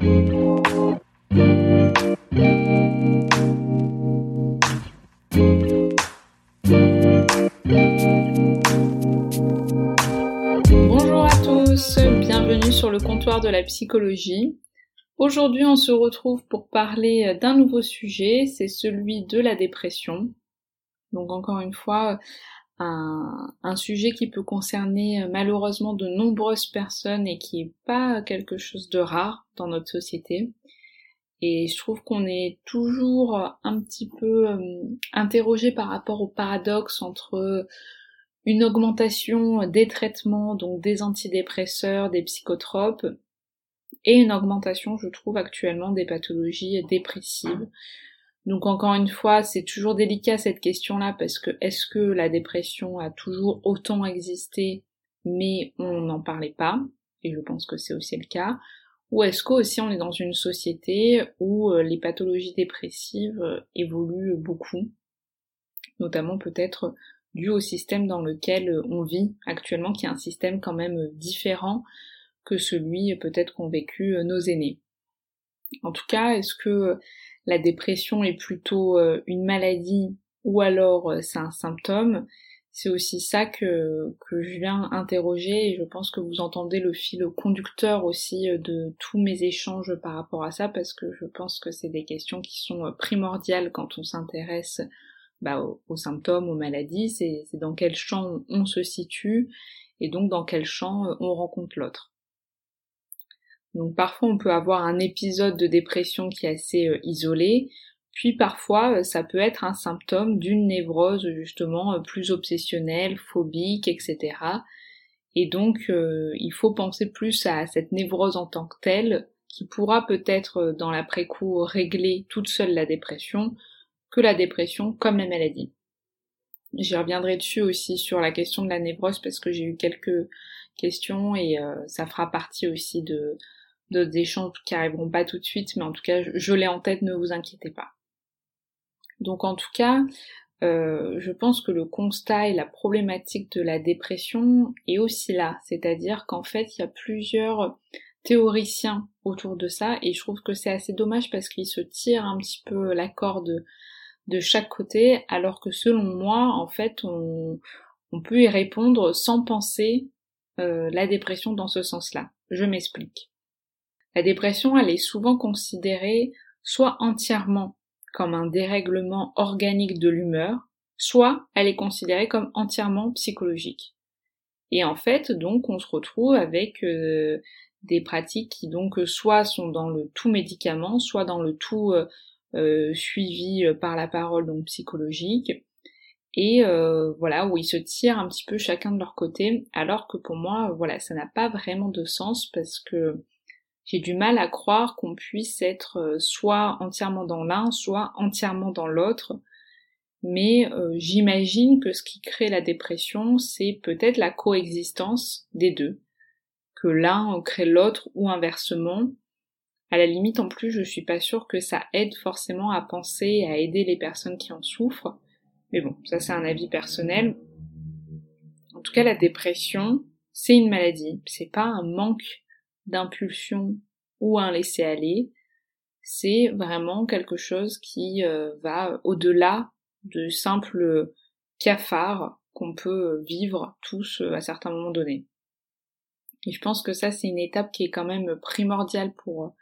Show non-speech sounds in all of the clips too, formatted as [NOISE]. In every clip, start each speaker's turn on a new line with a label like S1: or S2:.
S1: Bonjour à tous, bienvenue sur le comptoir de la psychologie. Aujourd'hui, on se retrouve pour parler d'un nouveau sujet, c'est celui de la dépression. Donc encore une fois, un, sujet qui peut concerner malheureusement de nombreuses personnes et qui est pas quelque chose de rare dans notre société. Et je trouve qu'on est toujours un petit peu euh, interrogé par rapport au paradoxe entre une augmentation des traitements, donc des antidépresseurs, des psychotropes, et une augmentation, je trouve, actuellement des pathologies dépressives. Donc encore une fois, c'est toujours délicat cette question-là parce que est-ce que la dépression a toujours autant existé mais on n'en parlait pas? Et je pense que c'est aussi le cas. Ou est-ce qu'aussi on est dans une société où euh, les pathologies dépressives euh, évoluent beaucoup? Notamment peut-être dû au système dans lequel euh, on vit actuellement qui est un système quand même différent que celui peut-être qu'ont vécu nos aînés. En tout cas, est-ce que la dépression est plutôt euh, une maladie ou alors euh, c'est un symptôme, c'est aussi ça que, que je viens interroger et je pense que vous entendez le fil conducteur aussi euh, de tous mes échanges par rapport à ça parce que je pense que c'est des questions qui sont primordiales quand on s'intéresse bah, aux, aux, symptômes, aux maladies, c'est dans quel champ on se situe et donc dans quel champ on rencontre l'autre. Donc parfois on peut avoir un épisode de dépression qui est assez euh, isolé, puis parfois euh, ça peut être un symptôme d'une névrose justement euh, plus obsessionnelle, phobique, etc. Et donc il faut penser plus à cette névrose en tant que telle, qui pourra peut-être dans l'après-coup régler toute seule la dépression, que la dépression comme la maladie. J'y reviendrai dessus aussi sur la question de la névrose parce que j'ai eu quelques questions et ça fera partie aussi de, d'autres échanges qui arriveront pas tout de suite, mais en tout cas, je, l'ai en tête, ne vous inquiétez pas. Donc en tout cas, euh, je pense que le constat et la problématique de la dépression est aussi là, c'est-à-dire qu'en fait, il y a plusieurs théoriciens autour de ça, et je trouve que c'est assez dommage parce qu'ils se tirent un petit peu la corde de chaque côté, alors que selon moi, en fait, on, peut y répondre sans penser euh, la dépression dans ce sens-là. Je m'explique. La dépression, elle est souvent considérée soit entièrement comme un dérèglement organique de l'humeur, soit elle est considérée comme entièrement psychologique. Et en fait, donc, on se retrouve avec euh, des pratiques qui donc soit sont dans le tout médicament, soit dans le tout euh, euh, suivi par la parole donc psychologique, et voilà où ils se tirent un petit peu chacun de leur côté, alors que pour moi, voilà, ça n'a pas vraiment de sens parce que j'ai du mal à croire qu'on puisse être euh, soit entièrement dans l'un, soit entièrement dans l'autre. Mais euh, j'imagine que ce qui crée la dépression, c'est peut-être la coexistence des deux. Que l'un crée l'autre ou inversement. À la limite, en plus, je suis pas sûre que ça aide forcément à penser et à aider les personnes qui en souffrent. Mais bon, ça c'est un avis personnel. En tout cas, la dépression, c'est une maladie. C'est pas un manque d'impulsion ou un laisser-aller, c'est vraiment quelque chose qui euh, va au-delà de simples cafards qu'on peut vivre tous euh, à certains moments donnés. Et je pense que ça, c'est une étape qui est quand même primordiale pour,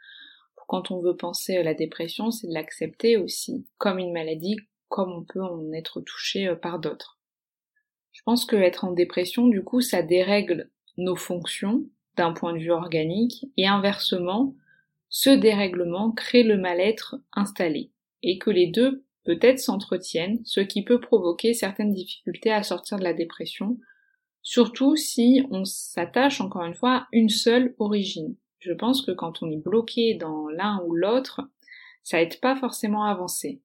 S1: pour quand on veut penser à la dépression, c'est de l'accepter aussi comme une maladie, comme on peut en être touché euh, par d'autres. Je pense que être en dépression, du coup, ça dérègle nos fonctions, d'un point de vue organique, et inversement, ce dérèglement crée le mal-être installé, et que les deux peut-être s'entretiennent, ce qui peut provoquer certaines difficultés à sortir de la dépression, surtout si on s'attache encore une fois à une seule origine. Je pense que quand on est bloqué dans l'un ou l'autre, ça aide pas forcément à avancer.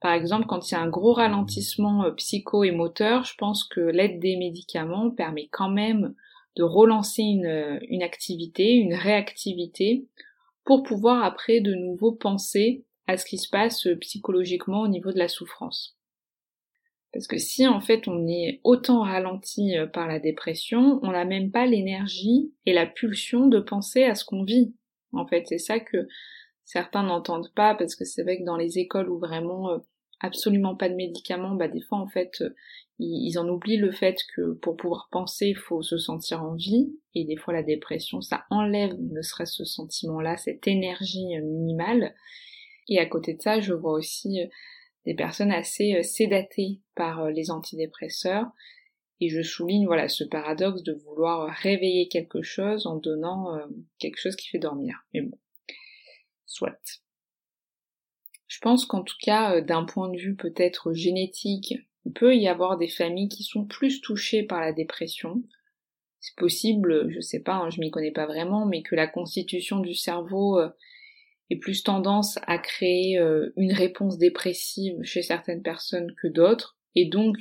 S1: Par exemple, quand il y a un gros ralentissement euh, psycho et moteur, je pense que l'aide des médicaments permet quand même de relancer une, euh, activité, une réactivité, pour pouvoir après de nouveau penser à ce qui se passe euh, psychologiquement au niveau de la souffrance. Parce que si en fait on est autant ralenti par la dépression, on n'a même pas l'énergie et la pulsion de penser à ce qu'on vit. En fait, c'est ça que certains n'entendent pas parce que c'est vrai que dans les écoles où vraiment euh, absolument pas de médicaments, bah des fois en fait euh, ils, en oublient le fait que pour pouvoir penser il faut se sentir en vie et des fois la dépression ça enlève ne serait-ce ce sentiment-là, cette énergie euh, minimale et à côté de ça je vois aussi des personnes assez sédatées par les antidépresseurs et je souligne voilà ce paradoxe de vouloir réveiller quelque chose en donnant quelque chose qui fait dormir. Mais bon, soit. Je pense qu'en tout cas, euh, d'un point de vue peut-être génétique, il peut y avoir des familles qui sont plus touchées par la dépression. C'est possible, je sais pas, hein, je m'y connais pas vraiment, mais que la constitution du cerveau euh, ait plus tendance à créer euh, une réponse dépressive chez certaines personnes que d'autres, et donc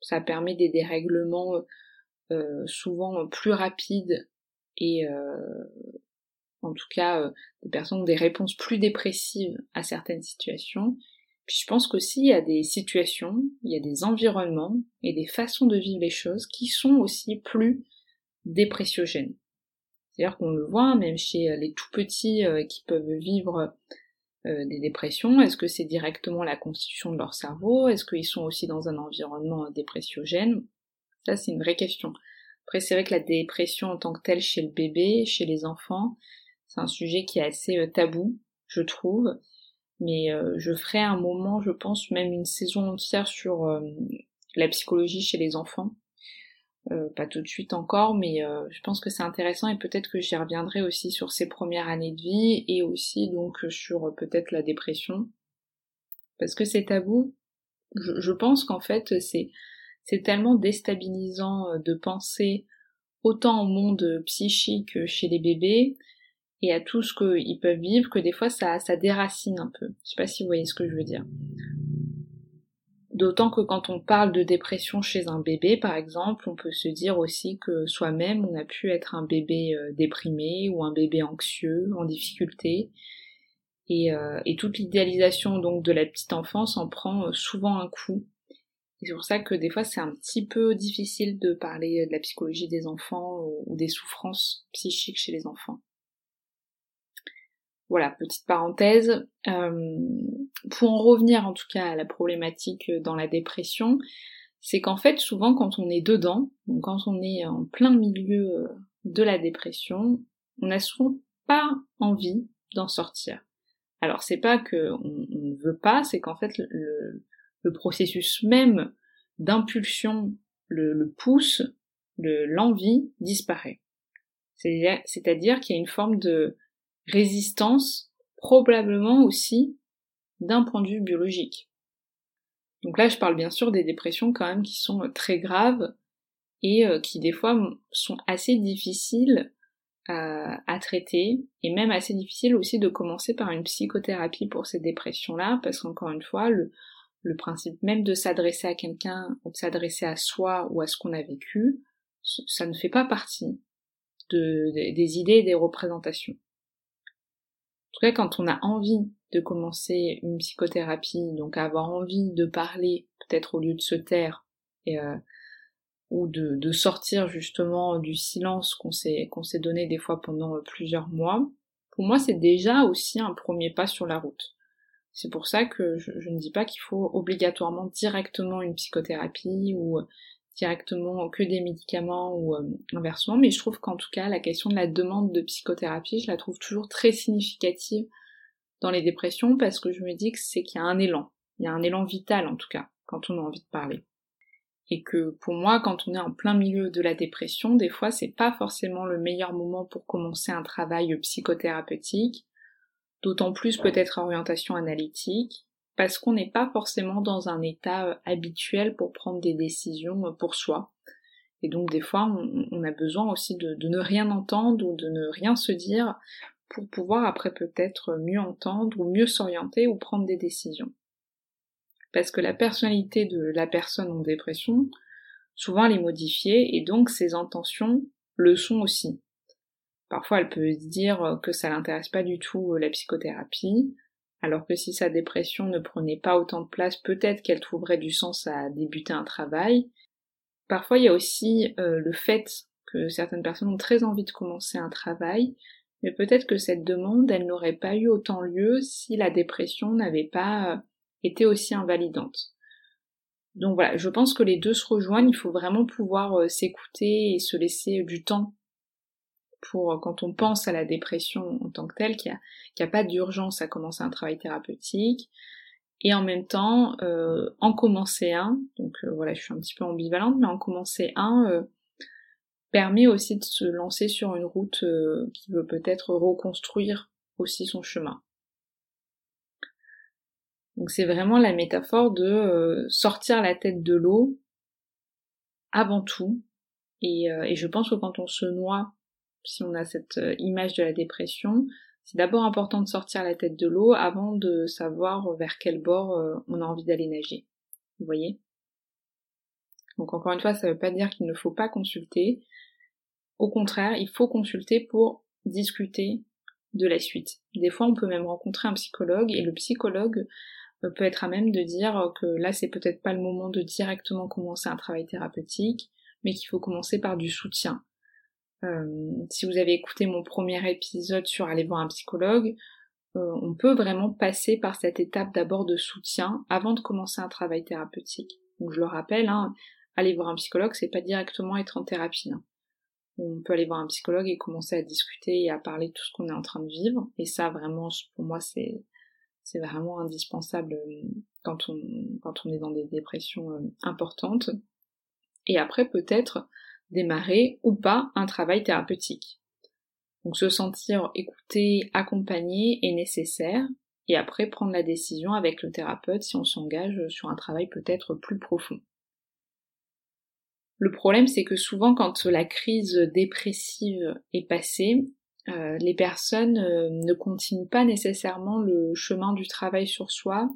S1: ça permet des dérèglements souvent plus rapides et en tout cas euh, des personnes ont des réponses plus dépressives à certaines situations. Puis je pense qu'aussi il y a des situations, il y a des environnements et des façons de vivre les choses qui sont aussi plus dépressiogènes. C'est-à-dire qu'on le voit même chez les tout petits euh, qui peuvent vivre euh, des dépressions, est-ce que c'est directement la constitution de leur cerveau? Est-ce qu'ils sont aussi dans un environnement dépressiogène? Ça c'est une vraie question. Après c'est vrai que la dépression en tant que telle chez le bébé, chez les enfants, c'est un sujet qui est assez euh, tabou, je trouve. Mais euh, je ferai un moment, je pense, même une saison entière sur euh, la psychologie chez les enfants. pas tout de suite encore, mais je pense que c'est intéressant et peut-être que j'y reviendrai aussi sur ces premières années de vie et aussi donc sur peut-être la dépression. Parce que c'est tabou, je, je pense qu'en fait c'est c'est tellement déstabilisant de penser autant au monde psychique chez les bébés et à tout ce qu'ils peuvent vivre que des fois ça, déracine un peu. Je sais pas si vous voyez ce que je veux dire. D'autant que quand on parle de dépression chez un bébé, par exemple, on peut se dire aussi que soi-même, on a pu être un bébé euh, déprimé ou un bébé anxieux, en difficulté. Et, euh, et toute l'idéalisation donc de la petite enfance en prend euh, souvent un coup. C'est pour ça que des fois c'est un petit peu difficile de parler de la psychologie des enfants ou des souffrances psychiques chez les enfants. Voilà, petite parenthèse. Euh, pour en revenir en tout cas à la problématique dans la dépression, c'est qu'en fait souvent quand on est dedans, donc quand on est en plein milieu euh, de la dépression, on n'a souvent pas envie d'en sortir. Alors c'est pas que on, ne veut pas, c'est qu'en fait le, processus même d'impulsion, le, le pousse, l'envie disparaît. C'est-à-dire qu'il y a une forme de résistance probablement aussi d'un point de vue biologique. Donc là, je parle bien sûr des dépressions quand même qui sont euh, très graves et euh, qui des fois sont assez difficiles à, traiter et même assez difficiles aussi de commencer par une psychothérapie pour ces dépressions-là parce qu'encore une fois, le, le principe même de s'adresser à quelqu'un ou de s'adresser à soi ou à ce qu'on a vécu, ça ne fait pas partie de, des idées et des représentations. En tout cas, quand on a envie de commencer une psychothérapie, donc avoir envie de parler, peut-être au lieu de se taire, et, euh, ou de, sortir justement du silence qu'on s'est donné des fois pendant plusieurs mois, pour moi c'est déjà aussi un premier pas sur la route. C'est pour ça que je, je ne dis pas qu'il faut obligatoirement directement une psychothérapie ou directement que des médicaments ou euh, inversement, mais je trouve qu'en tout cas la question de la demande de psychothérapie, je la trouve toujours très significative dans les dépressions parce que je me dis que c'est qu'il y a un élan, il y a un élan vital en tout cas quand on a envie de parler. Et que pour moi, quand on est en plein milieu de la dépression, des fois c'est pas forcément le meilleur moment pour commencer un travail psychothérapeutique, d'autant plus peut-être orientation analytique, parce qu'on n'est pas forcément dans un état euh, habituel pour prendre des décisions euh, pour soi. Et donc des fois, on, a besoin aussi de, ne rien entendre ou de ne rien se dire pour pouvoir après peut-être mieux entendre ou mieux s'orienter ou prendre des décisions. Parce que la personnalité de la personne en dépression, souvent elle est modifiée et donc ses intentions le sont aussi. Parfois elle peut se dire que ça l'intéresse pas du tout la psychothérapie, alors que si sa dépression ne prenait pas autant de place, peut-être qu'elle trouverait du sens à débuter un travail. Parfois, il y a aussi euh, le fait que certaines personnes ont très envie de commencer un travail, mais peut-être que cette demande, elle n'aurait pas eu autant lieu si la dépression n'avait pas euh, été aussi invalidante. Donc voilà, je pense que les deux se rejoignent, il faut vraiment pouvoir euh, s'écouter et se laisser du temps pour euh, quand on pense à la dépression en tant que telle, qu'il n'y a, pas d'urgence à commencer un travail thérapeutique, et en même temps euh, en commencer un, donc euh, voilà je suis un petit peu ambivalente, mais en commencer un permet aussi de se lancer sur une route qui veut peut-être reconstruire aussi son chemin. Donc c'est vraiment la métaphore de sortir la tête de l'eau avant tout. Et, et, je pense que quand on se noie si on a cette euh, image de la dépression, c'est d'abord important de sortir la tête de l'eau avant de savoir vers quel bord euh, on a envie d'aller nager. Vous voyez? Donc encore une fois, ça ne veut pas dire qu'il ne faut pas consulter. Au contraire, il faut consulter pour discuter de la suite. Des fois, on peut même rencontrer un psychologue et le psychologue euh, peut être à même de dire que là, c'est peut-être pas le moment de directement commencer un travail thérapeutique, mais qu'il faut commencer par du soutien. Euh, si vous avez écouté mon premier épisode sur aller voir un psychologue, euh, on peut vraiment passer par cette étape d'abord de soutien avant de commencer un travail thérapeutique. Donc je le rappelle, hein, aller voir un psychologue, c'est pas directement être en thérapie. Hein. On peut aller voir un psychologue et commencer à discuter et à parler de tout ce qu'on est en train de vivre. Et ça, vraiment, pour moi, c'est c'est vraiment indispensable euh, quand on quand on est dans des dépressions importantes. Et après, peut-être démarrer ou pas un travail thérapeutique. Donc se sentir écouté, accompagné est nécessaire et après prendre la décision avec le thérapeute si on s'engage sur un travail peut-être plus profond. Le problème c'est que souvent quand la crise dépressive est passée, euh, les personnes euh, ne continuent pas nécessairement le chemin du travail sur soi,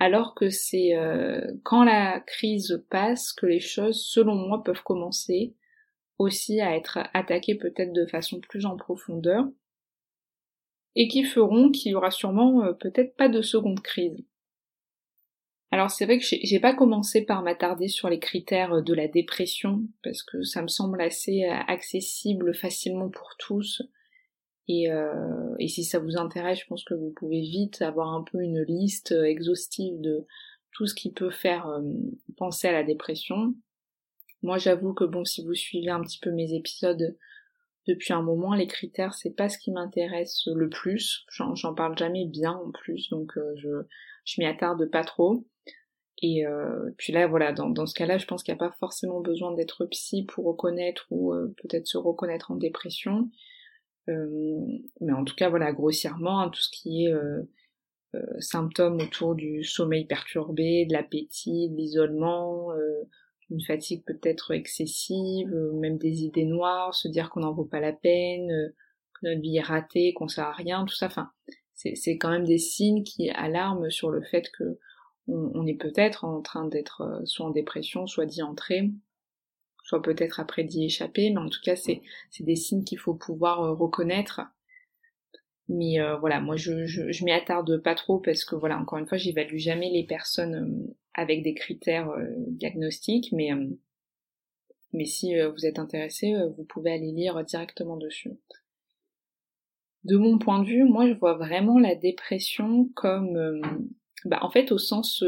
S1: alors que c'est euh, quand la crise passe que les choses, selon moi, peuvent commencer aussi à être attaquées peut-être de façon plus en profondeur, et qui feront qu'il y aura sûrement euh, peut-être pas de seconde crise. Alors c'est vrai que j'ai pas commencé par m'attarder sur les critères de la dépression, parce que ça me semble assez euh, accessible facilement pour tous, euh, et, si ça vous intéresse, je pense que vous pouvez vite avoir un peu une liste euh, exhaustive de tout ce qui peut faire euh, penser à la dépression. Moi j'avoue que bon si vous suivez un petit peu mes épisodes depuis un moment, les critères c'est pas ce qui m'intéresse le plus. J'en parle jamais bien en plus, donc je, je m'y attarde pas trop. Et puis là voilà, dans, dans ce cas-là, je pense qu'il n'y a pas forcément besoin d'être psy pour reconnaître ou peut-être se reconnaître en dépression. Euh, mais en tout cas, voilà, grossièrement, hein, tout ce qui est euh, euh, symptômes autour du sommeil perturbé, de l'appétit, de l'isolement, une fatigue peut-être excessive, même des idées noires, se dire qu'on n'en vaut pas la peine, que notre vie est ratée, qu'on sert à rien, tout ça. Enfin, c'est quand même des signes qui alarment sur le fait que on est peut-être en train d'être soit en dépression, soit d'y entrer, soit peut-être après d'y échapper, mais en tout cas c'est des signes qu'il faut pouvoir euh, reconnaître. Mais euh, voilà, moi je, je, m'y attarde pas trop parce que voilà, encore une fois, j'évalue jamais les personnes euh, avec des critères diagnostiques, mais, mais si vous êtes intéressé, vous pouvez aller lire directement dessus. De mon point de vue, moi je vois vraiment la dépression comme bah, en fait au sens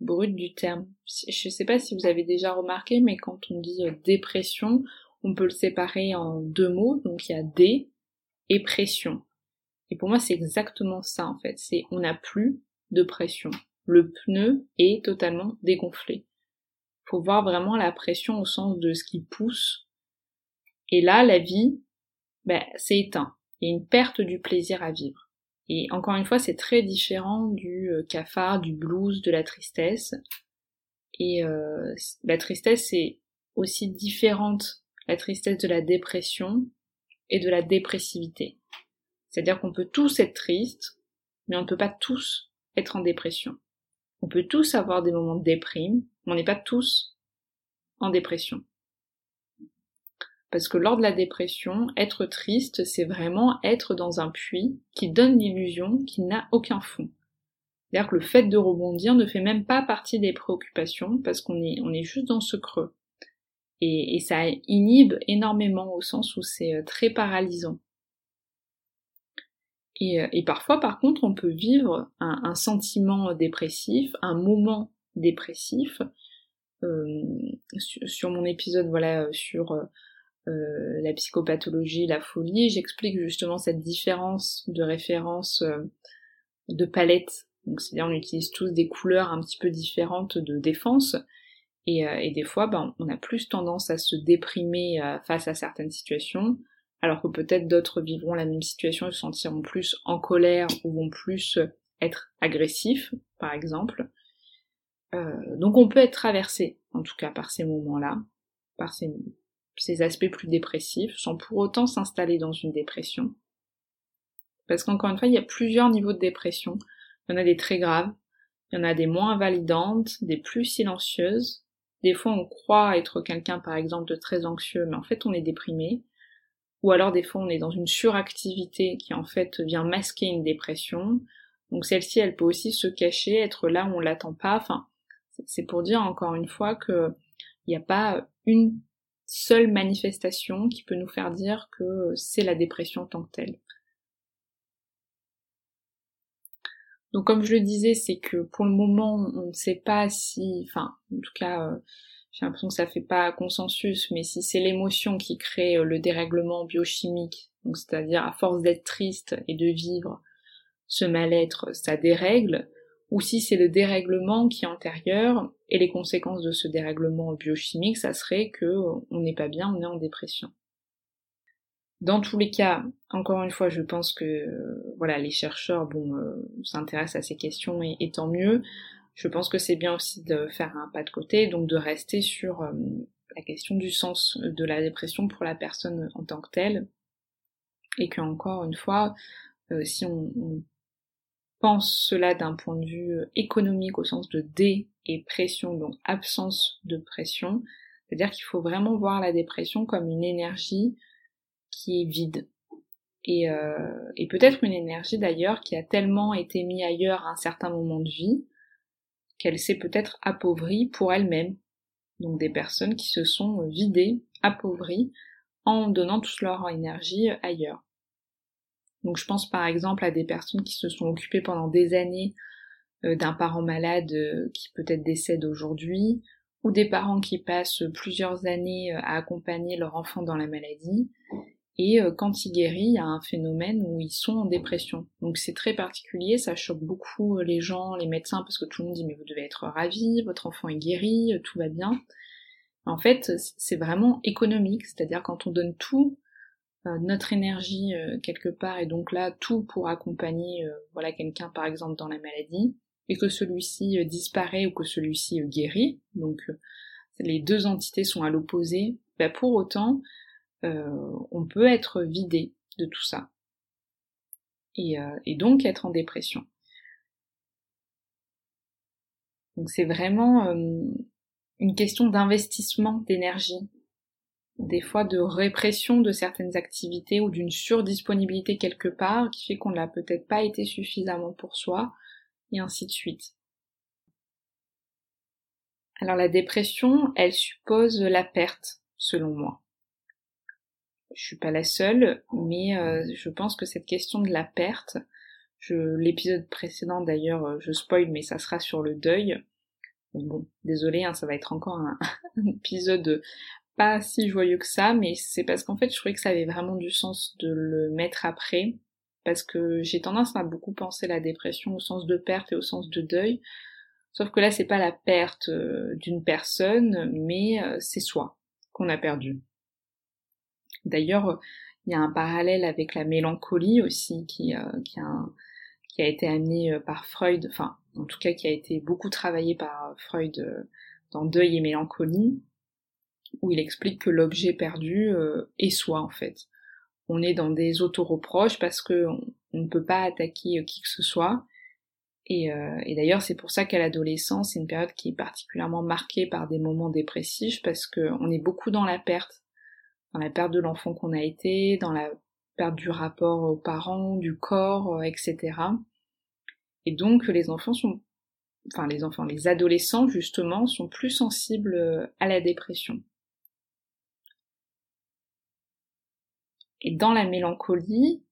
S1: brut du terme. Je ne sais pas si vous avez déjà remarqué, mais quand on dit euh, dépression, on peut le séparer en deux mots. Donc il y a dé et pression. Et pour moi, c'est exactement ça en fait. C'est on n'a plus de pression. Le pneu est totalement dégonflé. Faut voir vraiment la pression au sens de ce qui pousse. Et là, la vie, ben, c'est éteint. Il y a une perte du plaisir à vivre. Et encore une fois, c'est très différent du euh, cafard, du blues, de la tristesse. Et euh, la tristesse, c'est aussi différente la tristesse de la dépression et de la dépressivité. C'est-à-dire qu'on peut tous être tristes, mais on ne peut pas tous être en dépression. On peut tous avoir des moments de déprime, mais on n'est pas tous en dépression. Parce que lors de la dépression, être triste, c'est vraiment être dans un puits qui donne l'illusion qu'il n'a aucun fond. C'est-à-dire que le fait de rebondir ne fait même pas partie des préoccupations parce qu'on est, juste dans ce creux. Et, ça inhibe énormément au sens où c'est euh, très paralysant. Euh, et, parfois, par contre, on peut vivre un, sentiment dépressif, un moment dépressif. Euh, sur, mon épisode, voilà, sur euh, la psychopathologie, la folie, j'explique justement cette différence de référence euh, de palette. Donc c'est-à-dire on utilise tous des couleurs un petit peu différentes de défense. Et, euh, des fois, ben, on a plus tendance à se déprimer face à certaines situations, alors que peut-être d'autres vivront la même situation et se sentiront plus en colère ou vont plus être agressifs, par exemple. donc on peut être traversé, en tout cas, par ces moments-là, par ces, ces aspects plus dépressifs sans pour autant s'installer dans une dépression. Parce qu'encore une fois, il y a plusieurs niveaux de dépression. Il y en a des très graves, il y en a des moins invalidantes, des plus silencieuses. Des fois, on croit être quelqu'un, par exemple, de très anxieux, mais en fait, on est déprimé. Ou alors, des fois, on est dans une suractivité qui, en fait, vient masquer une dépression. Donc, celle-ci, elle peut aussi se cacher, être là où on l'attend pas. Enfin, c'est pour dire, encore une fois, que il n'y a pas une seule manifestation qui peut nous faire dire que c'est la dépression en tant que telle. Donc comme je le disais, c'est que pour le moment, on ne sait pas si, enfin, en tout cas, euh, j'ai l'impression que ça fait pas consensus, mais si c'est l'émotion qui crée euh, le dérèglement biochimique, donc c'est-à-dire à force d'être triste et de vivre ce mal-être, ça dérègle, ou si c'est le dérèglement qui est antérieur, et les conséquences de ce dérèglement biochimique, ça serait que on n'est pas bien, on est en dépression. Dans tous les cas, encore une fois, je pense que voilà, les chercheurs bon euh, s'intéressent à ces questions et, tant mieux. Je pense que c'est bien aussi de faire un pas de côté, donc de rester sur euh, la question du sens de la dépression pour la personne en tant que telle, et que encore une fois, euh, si on, on pense cela d'un point de vue euh, économique au sens de dé et pression, donc absence de pression, c'est-à-dire qu'il faut vraiment voir la dépression comme une énergie qui est vide. Et, euh, et peut-être une énergie d'ailleurs qui a tellement été mise ailleurs à un certain moment de vie qu'elle s'est peut-être appauvrie pour elle-même. Donc des personnes qui se sont vidées, appauvries, en donnant toute leur énergie ailleurs. Donc je pense par exemple à des personnes qui se sont occupées pendant des années euh, d'un parent malade euh, qui peut-être décède aujourd'hui, ou des parents qui passent plusieurs années euh, à accompagner leur enfant dans la maladie, et quand il guérit, il y a un phénomène où ils sont en dépression. Donc c'est très particulier, ça choque beaucoup les gens, les médecins, parce que tout le monde dit mais vous devez être ravi, votre enfant est guéri, tout va bien. En fait, c'est vraiment économique, c'est-à-dire quand on donne tout notre énergie euh, quelque part et donc là tout pour accompagner euh, voilà quelqu'un par exemple dans la maladie et que celui-ci disparaît ou que celui-ci guérit. Donc les deux entités sont à l'opposé. Bah, pour autant on peut être vidé de tout ça. Et, et donc être en dépression. Donc c'est vraiment une question d'investissement d'énergie des fois de répression de certaines activités ou d'une surdisponibilité quelque part qui fait qu'on n'a peut-être pas été suffisamment pour soi, et ainsi de suite. Alors la dépression, elle suppose la perte, selon moi. Je suis pas la seule, mais euh, je pense que cette question de la perte, l'épisode précédent d'ailleurs, euh, je spoil, mais ça sera sur le deuil. Bon, désolé, hein, ça va être encore un [LAUGHS] épisode pas si joyeux que ça, mais c'est parce qu'en fait je trouvais que ça avait vraiment du sens de le mettre après, parce que j'ai tendance à beaucoup penser la dépression au sens de perte et au sens de deuil, sauf que là c'est pas la perte euh, d'une personne, mais euh, c'est soi qu'on a perdu. D'ailleurs, il y a un parallèle avec la mélancolie aussi qui, euh, a été amené par Freud, enfin en tout cas qui a été beaucoup travaillé par Freud dans Deuil et mélancolie, où il explique que l'objet perdu est soi en fait. On est dans des auto-reproches parce que on ne peut pas attaquer qui que ce soit, euh, et, d'ailleurs, c'est pour ça qu'à l'adolescence, c'est une période qui est particulièrement marquée par des moments dépressifs, parce qu'on est beaucoup dans la perte, dans la perte de l'enfant qu'on a été, dans la perte du rapport aux parents, du corps, euh, etc. Et donc, les enfants sont, enfin les enfants, les adolescents justement, sont plus sensibles euh, à la dépression. Et dans la mélancolie,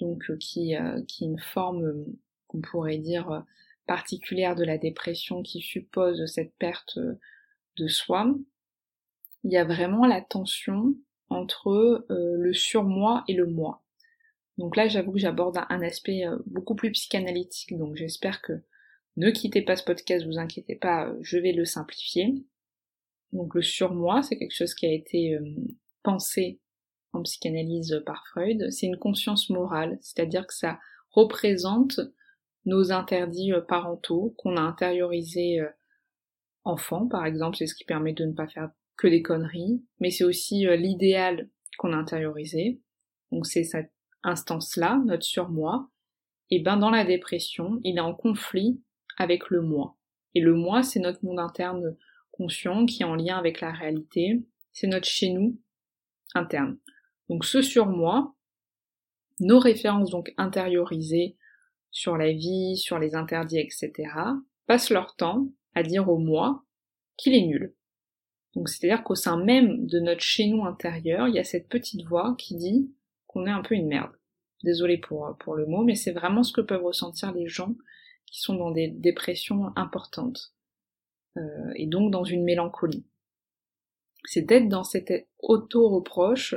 S1: donc qui, qui est une forme qu'on pourrait dire euh, particulière de la dépression qui suppose cette perte euh, de soi, il y a vraiment la tension entre euh, le surmoi et le moi. Donc là, j'avoue que j'aborde un aspect beaucoup plus psychanalytique, donc j'espère que ne quittez pas ce podcast, vous inquiétez pas, je vais le simplifier. Donc le surmoi, c'est quelque chose qui a été pensé en psychanalyse par Freud, c'est une conscience morale, c'est-à-dire que ça représente nos interdits euh, parentaux qu'on a intériorisés euh, enfant, par exemple, c'est ce qui permet de ne pas faire que des conneries, mais c'est aussi euh, l'idéal qu'on a intériorisé. Donc c'est cette instance-là, notre surmoi. Et ben dans la dépression, il est en conflit avec le moi. Et le moi, c'est notre monde interne conscient qui est en lien avec la réalité. C'est notre chez nous interne. Donc ce surmoi, nos références donc intériorisées sur la vie, sur les interdits, etc., passent leur temps à dire au moi qu'il est nul. Donc c'est-à-dire qu'au sein même de notre chez nous intérieur, il y a cette petite voix qui dit qu'on est un peu une merde. Désolée pour, pour le mot, mais c'est vraiment ce que peuvent ressentir les gens qui sont dans des dépressions importantes. Euh, et donc dans une mélancolie. C'est d'être dans cette auto-reproche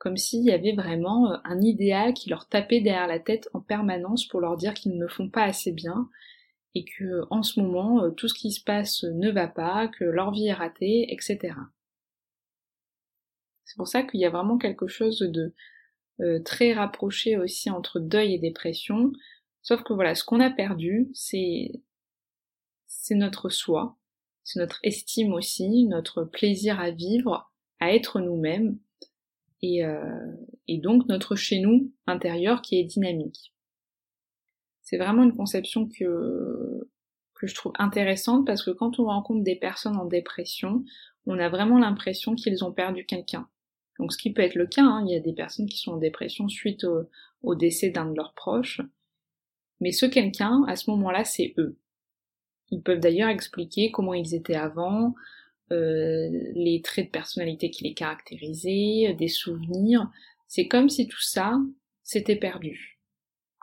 S1: comme s'il y avait vraiment euh, un idéal qui leur tapait derrière la tête en permanence pour leur dire qu'ils ne font pas assez bien et que en ce moment euh, tout ce qui se passe ne va pas, que leur vie est ratée, etc. C'est pour ça qu'il y a vraiment quelque chose de euh, très rapproché aussi entre deuil et dépression, sauf que voilà, ce qu'on a perdu, c'est c'est notre soi, c'est notre estime aussi, notre plaisir à vivre, à être nous-mêmes, et, euh, et donc notre chez nous intérieur qui est dynamique. C'est vraiment une conception que, que je trouve intéressante parce que quand on rencontre des personnes en dépression, on a vraiment l'impression qu'ils ont perdu quelqu'un. Donc ce qui peut être le cas, hein, il y a des personnes qui sont en dépression suite au, décès d'un de leurs proches, mais ce quelqu'un, à ce moment-là, c'est eux. Ils peuvent d'ailleurs expliquer comment ils étaient avant, les traits de personnalité qui les caractérisaient, des souvenirs. C'est comme si tout ça s'était perdu,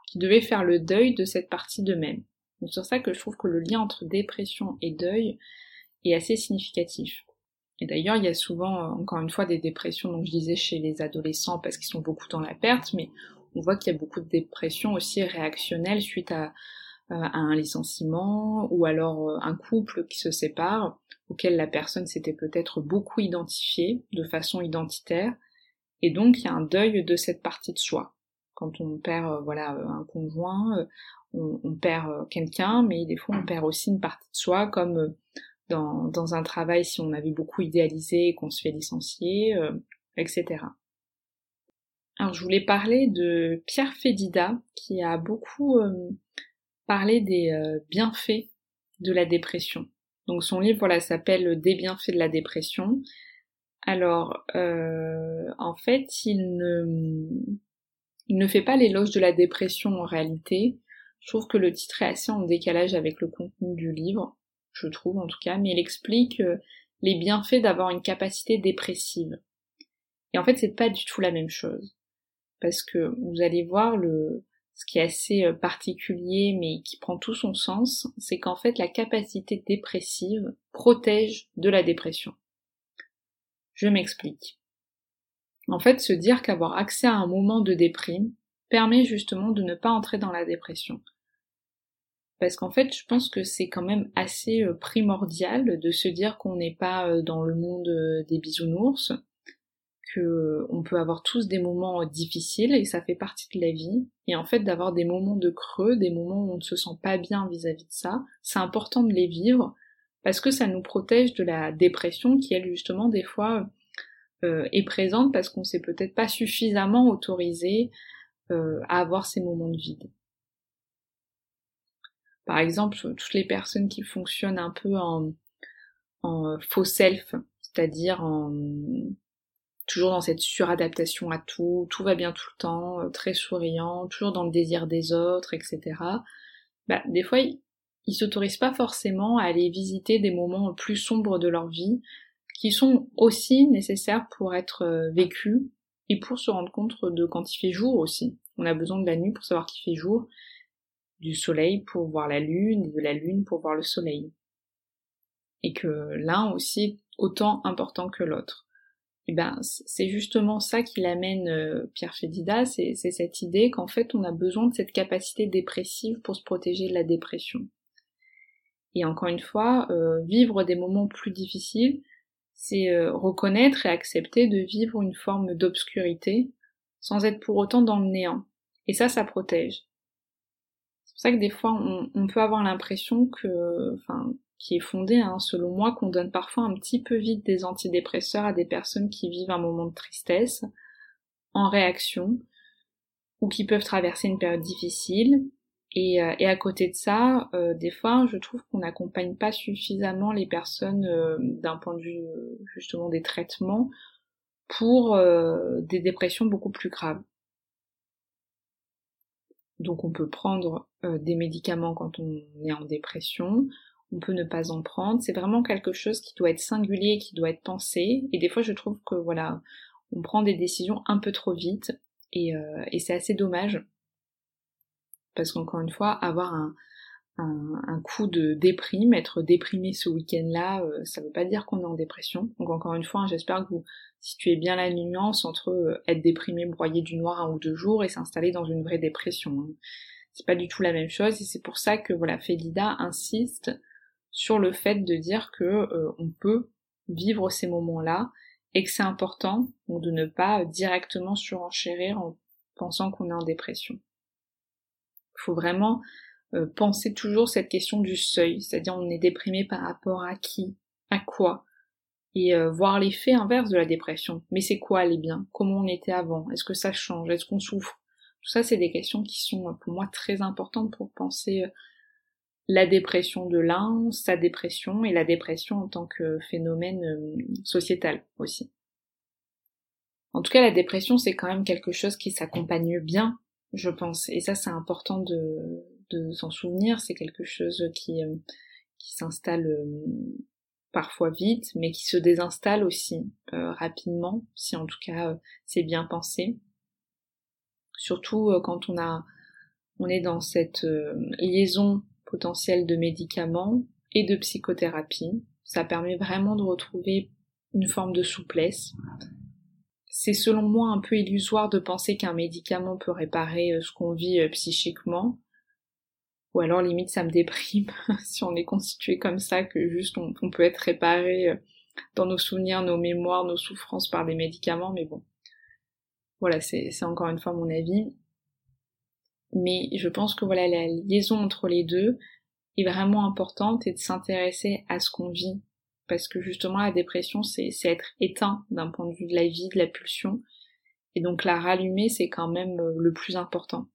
S1: qui devait faire le deuil de cette partie d'eux-mêmes. C'est sur ça que je trouve que le lien entre dépression et deuil est assez significatif. Et d'ailleurs, il y a souvent, encore une fois, des dépressions, donc je disais chez les adolescents parce qu'ils sont beaucoup dans la perte, mais on voit qu'il y a beaucoup de dépressions aussi réactionnelles suite à, à un licenciement ou alors euh, un couple qui se sépare auquel la personne s'était peut-être beaucoup identifiée de façon identitaire, et donc il y a un deuil de cette partie de soi. Quand on perd euh, voilà euh, un conjoint, euh, on, perd quelqu'un, mais des fois on perd aussi une partie de soi, comme dans, dans un travail si on avait beaucoup idéalisé et qu'on se fait licencier, etc. Alors je voulais parler de Pierre Fédida qui a beaucoup parlé des bienfaits de la dépression. Donc son livre voilà s'appelle Des bienfaits de la dépression. Alors euh, en fait il ne, il ne fait pas l'éloge de la dépression en réalité. Je trouve que le titre est assez en décalage avec le contenu du livre, je trouve en tout cas, mais il explique euh, les bienfaits d'avoir une capacité dépressive. Et en fait c'est pas du tout la même chose. Parce que vous allez voir le, ce qui est assez euh, particulier mais qui prend tout son sens, c'est qu'en fait la capacité dépressive protège de la dépression. Je m'explique. En fait, se dire qu'avoir accès à un moment de déprime permet justement de ne pas entrer dans la dépression. Parce qu'en fait, je pense que c'est quand même assez euh, primordial de se dire qu'on n'est pas euh, dans le monde des bisounours, on peut avoir tous des moments difficiles et ça fait partie de la vie. Et en fait, d'avoir des moments de creux, des moments où on ne se sent pas bien vis-à-vis de ça, c'est important de les vivre parce que ça nous protège de la dépression qui, elle, justement, des fois, euh, est présente parce qu'on s'est peut-être pas suffisamment autorisé euh, à avoir ces moments de vide. Par exemple, toutes les personnes qui fonctionnent un peu en, en faux self, c'est-à-dire en toujours dans cette suradaptation à tout, tout va bien tout le temps, euh, très souriant, toujours dans le désir des autres, etc. Bah, des fois, ils, s'autorisent pas forcément à aller visiter des moments plus sombres de leur vie, qui sont aussi nécessaires pour être euh, vécus et pour se rendre compte de quand il fait jour aussi. On a besoin de la nuit pour savoir qu'il fait jour, du soleil pour voir la lune, de la lune pour voir le soleil. Et que l'un aussi est autant important que l'autre eh ben c'est justement ça qui l'amène euh, Pierre Fédida, c'est cette idée qu'en fait on a besoin de cette capacité dépressive pour se protéger de la dépression. Et encore une fois, euh, vivre des moments plus difficiles, c'est euh, reconnaître et accepter de vivre une forme d'obscurité sans être pour autant dans le néant. Et ça, ça protège. C'est pour ça que des fois on, on peut avoir l'impression que, enfin, qui est fondée, hein, selon moi, qu'on donne parfois un petit peu vite des antidépresseurs à des personnes qui vivent un moment de tristesse, en réaction, ou qui peuvent traverser une période difficile. Et, euh, à côté de ça, euh, des fois, je trouve qu'on n'accompagne pas suffisamment les personnes euh, d'un point de vue justement des traitements pour des dépressions beaucoup plus graves. Donc on peut prendre des médicaments quand on est en dépression, on peut ne pas en prendre. C'est vraiment quelque chose qui doit être singulier, qui doit être pensé. Et des fois, je trouve que voilà, on prend des décisions un peu trop vite, et, euh, et c'est assez dommage. Parce qu'encore une fois, avoir un, un, coup de déprime, être déprimé ce week-end-là, euh, ça veut pas dire qu'on est en dépression. Donc encore une fois, hein, j'espère que vous situez bien la nuance entre euh, être déprimé, broyé du noir un ou deux jours et s'installer dans une vraie dépression. Hein. C'est pas du tout la même chose et c'est pour ça que voilà, Félida insiste sur le fait de dire que euh, on peut vivre ces moments-là et que c'est important de ne pas directement surenchérir en pensant qu'on est en dépression. Il faut vraiment euh, penser toujours cette question du seuil, c'est-à-dire on est déprimé par rapport à qui, à quoi, et euh, voir l'effet inverse de la dépression. Mais c'est quoi les biens? Comment on était avant? Est-ce que ça change? Est-ce qu'on souffre? Tout ça, c'est des questions qui sont pour moi très importantes pour penser la dépression de l'un, sa dépression et la dépression en tant que phénomène euh, sociétal aussi. En tout cas, la dépression, c'est quand même quelque chose qui s'accompagne bien, je pense. Et ça, c'est important de, s'en souvenir. C'est quelque chose qui, euh, qui s'installe euh, parfois vite, mais qui se désinstalle aussi rapidement, si en tout cas c'est bien pensé. Surtout quand on a, on est dans cette liaison potentiel de médicaments et de psychothérapie. Ça permet vraiment de retrouver une forme de souplesse. C'est selon moi un peu illusoire de penser qu'un médicament peut réparer euh, ce qu'on vit euh, psychiquement. Ou alors limite ça me déprime [LAUGHS] si on est constitué comme ça que juste on, peut être réparé euh, dans nos souvenirs, nos mémoires, nos souffrances par des médicaments, mais bon. Voilà, c'est encore une fois mon avis mais je pense que voilà la liaison entre les deux est vraiment importante et de s'intéresser à ce qu'on vit. Parce que justement la dépression c'est être éteint d'un point de vue de la vie, de la pulsion. Et donc la rallumer c'est quand même euh, le plus important.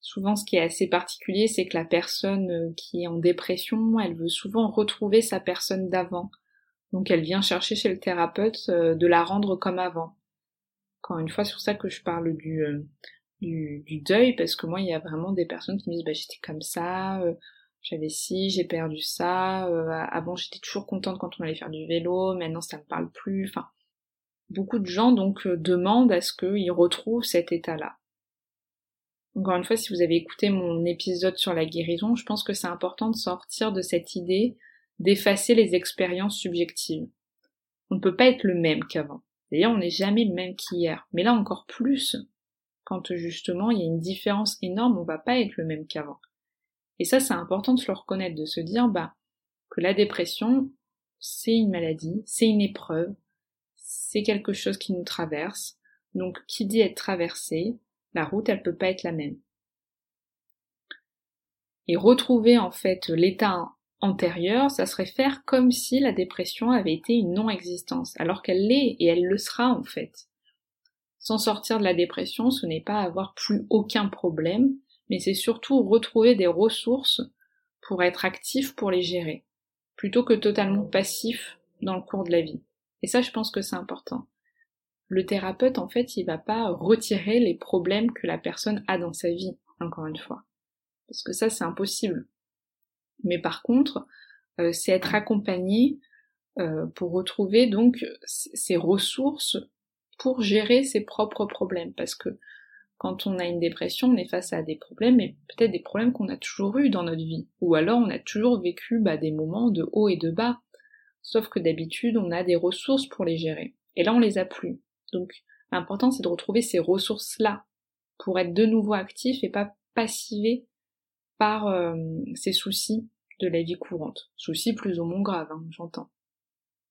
S1: Souvent ce qui est assez particulier c'est que la personne euh, qui est en dépression elle veut souvent retrouver sa personne d'avant. Donc elle vient chercher chez le thérapeute euh, de la rendre comme avant encore une fois, sur ça que je parle du, euh, du, deuil, parce que moi, il y a vraiment des personnes qui me disent, bah, j'étais comme ça, euh, j'avais ci, j'ai perdu ça, euh, avant j'étais toujours contente quand on allait faire du vélo, maintenant ça me parle plus, enfin, beaucoup de gens donc demandent à ce qu'ils retrouvent cet état-là. Encore une fois, si vous avez écouté mon épisode sur la guérison, je pense que c'est important de sortir de cette idée d'effacer les expériences subjectives. On ne peut pas être le même qu'avant. D'ailleurs, on n'est jamais le même qu'hier. Mais là encore plus, quand justement il y a une différence énorme, on va pas être le même qu'avant. Et ça, c'est important de se le reconnaître, de se dire bah, que la dépression, c'est une maladie, c'est une épreuve, c'est quelque chose qui nous traverse. Donc, qui dit être traversé, la route, elle peut pas être la même. Et retrouver en fait l'état antérieur, ça serait faire comme si la dépression avait été une non-existence, alors qu'elle l'est et elle le sera en fait. S'en sortir de la dépression, ce n'est pas avoir plus aucun problème, mais c'est surtout retrouver des ressources pour être actif pour les gérer, plutôt que totalement passif dans le cours de la vie. Et ça, je pense que c'est important. Le thérapeute, en fait, il va pas retirer les problèmes que la personne a dans sa vie, encore une fois. Parce que ça, c'est impossible. Mais par contre, euh, c'est être accompagné euh, pour retrouver donc ces ressources pour gérer ses propres problèmes. Parce que quand on a une dépression, on est face à des problèmes, et peut-être des problèmes qu'on a toujours eu dans notre vie. Ou alors on a toujours vécu bah, des moments de haut et de bas. Sauf que d'habitude, on a des ressources pour les gérer. Et là, on les a plus. Donc, l'important, c'est de retrouver ces ressources-là pour être de nouveau actif et pas passivé par euh, ces soucis de la vie courante. Soucis plus ou moins graves, hein, j'entends.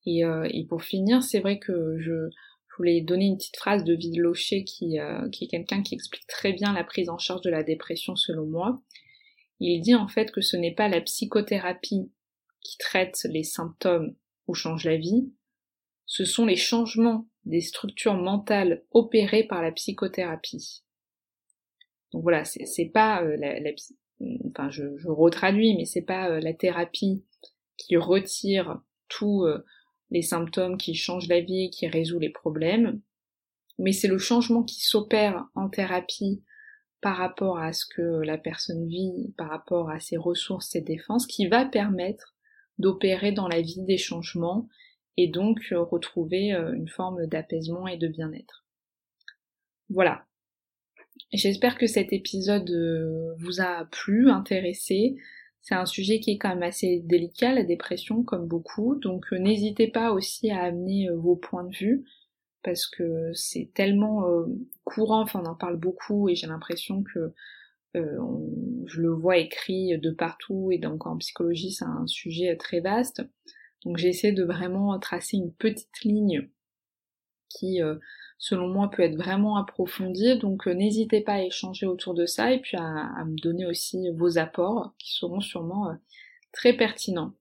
S1: Et, euh, et, pour finir, c'est vrai que je, voulais donner une petite phrase de Vide qui, euh, qui est quelqu'un qui explique très bien la prise en charge de la dépression selon moi. Il dit en fait que ce n'est pas la psychothérapie qui traite les symptômes ou change la vie, ce sont les changements des structures mentales opérées par la psychothérapie. Donc voilà, c'est pas euh, la, la, enfin je, je, retraduis, mais c'est pas euh, la thérapie qui retire tous euh, les symptômes, qui change la vie, qui résout les problèmes, mais c'est le changement qui s'opère en thérapie par rapport à ce que la personne vit, par rapport à ses ressources, ses défenses, qui va permettre d'opérer dans la vie des changements et donc euh, retrouver une forme d'apaisement et de bien-être. Voilà. J'espère que cet épisode euh, vous a plu, intéressé. C'est un sujet qui est quand même assez délicat, la dépression, comme beaucoup, donc n'hésitez pas aussi à amener vos points de vue, parce que c'est tellement courant, enfin on en parle beaucoup, et j'ai l'impression que je le vois écrit de partout, et donc en psychologie c'est un sujet très vaste. Donc j'ai essayé de vraiment tracer une petite ligne qui, euh, selon moi, peut être vraiment approfondie. Donc euh, n'hésitez pas à échanger autour de ça et puis à, me donner aussi vos apports qui seront sûrement euh, très pertinents.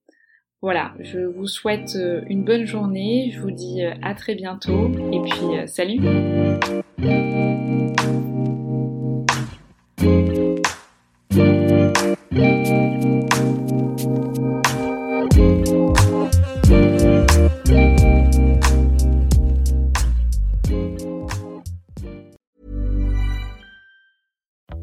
S1: Voilà, je vous souhaite une bonne journée, je vous dis à très bientôt et puis salut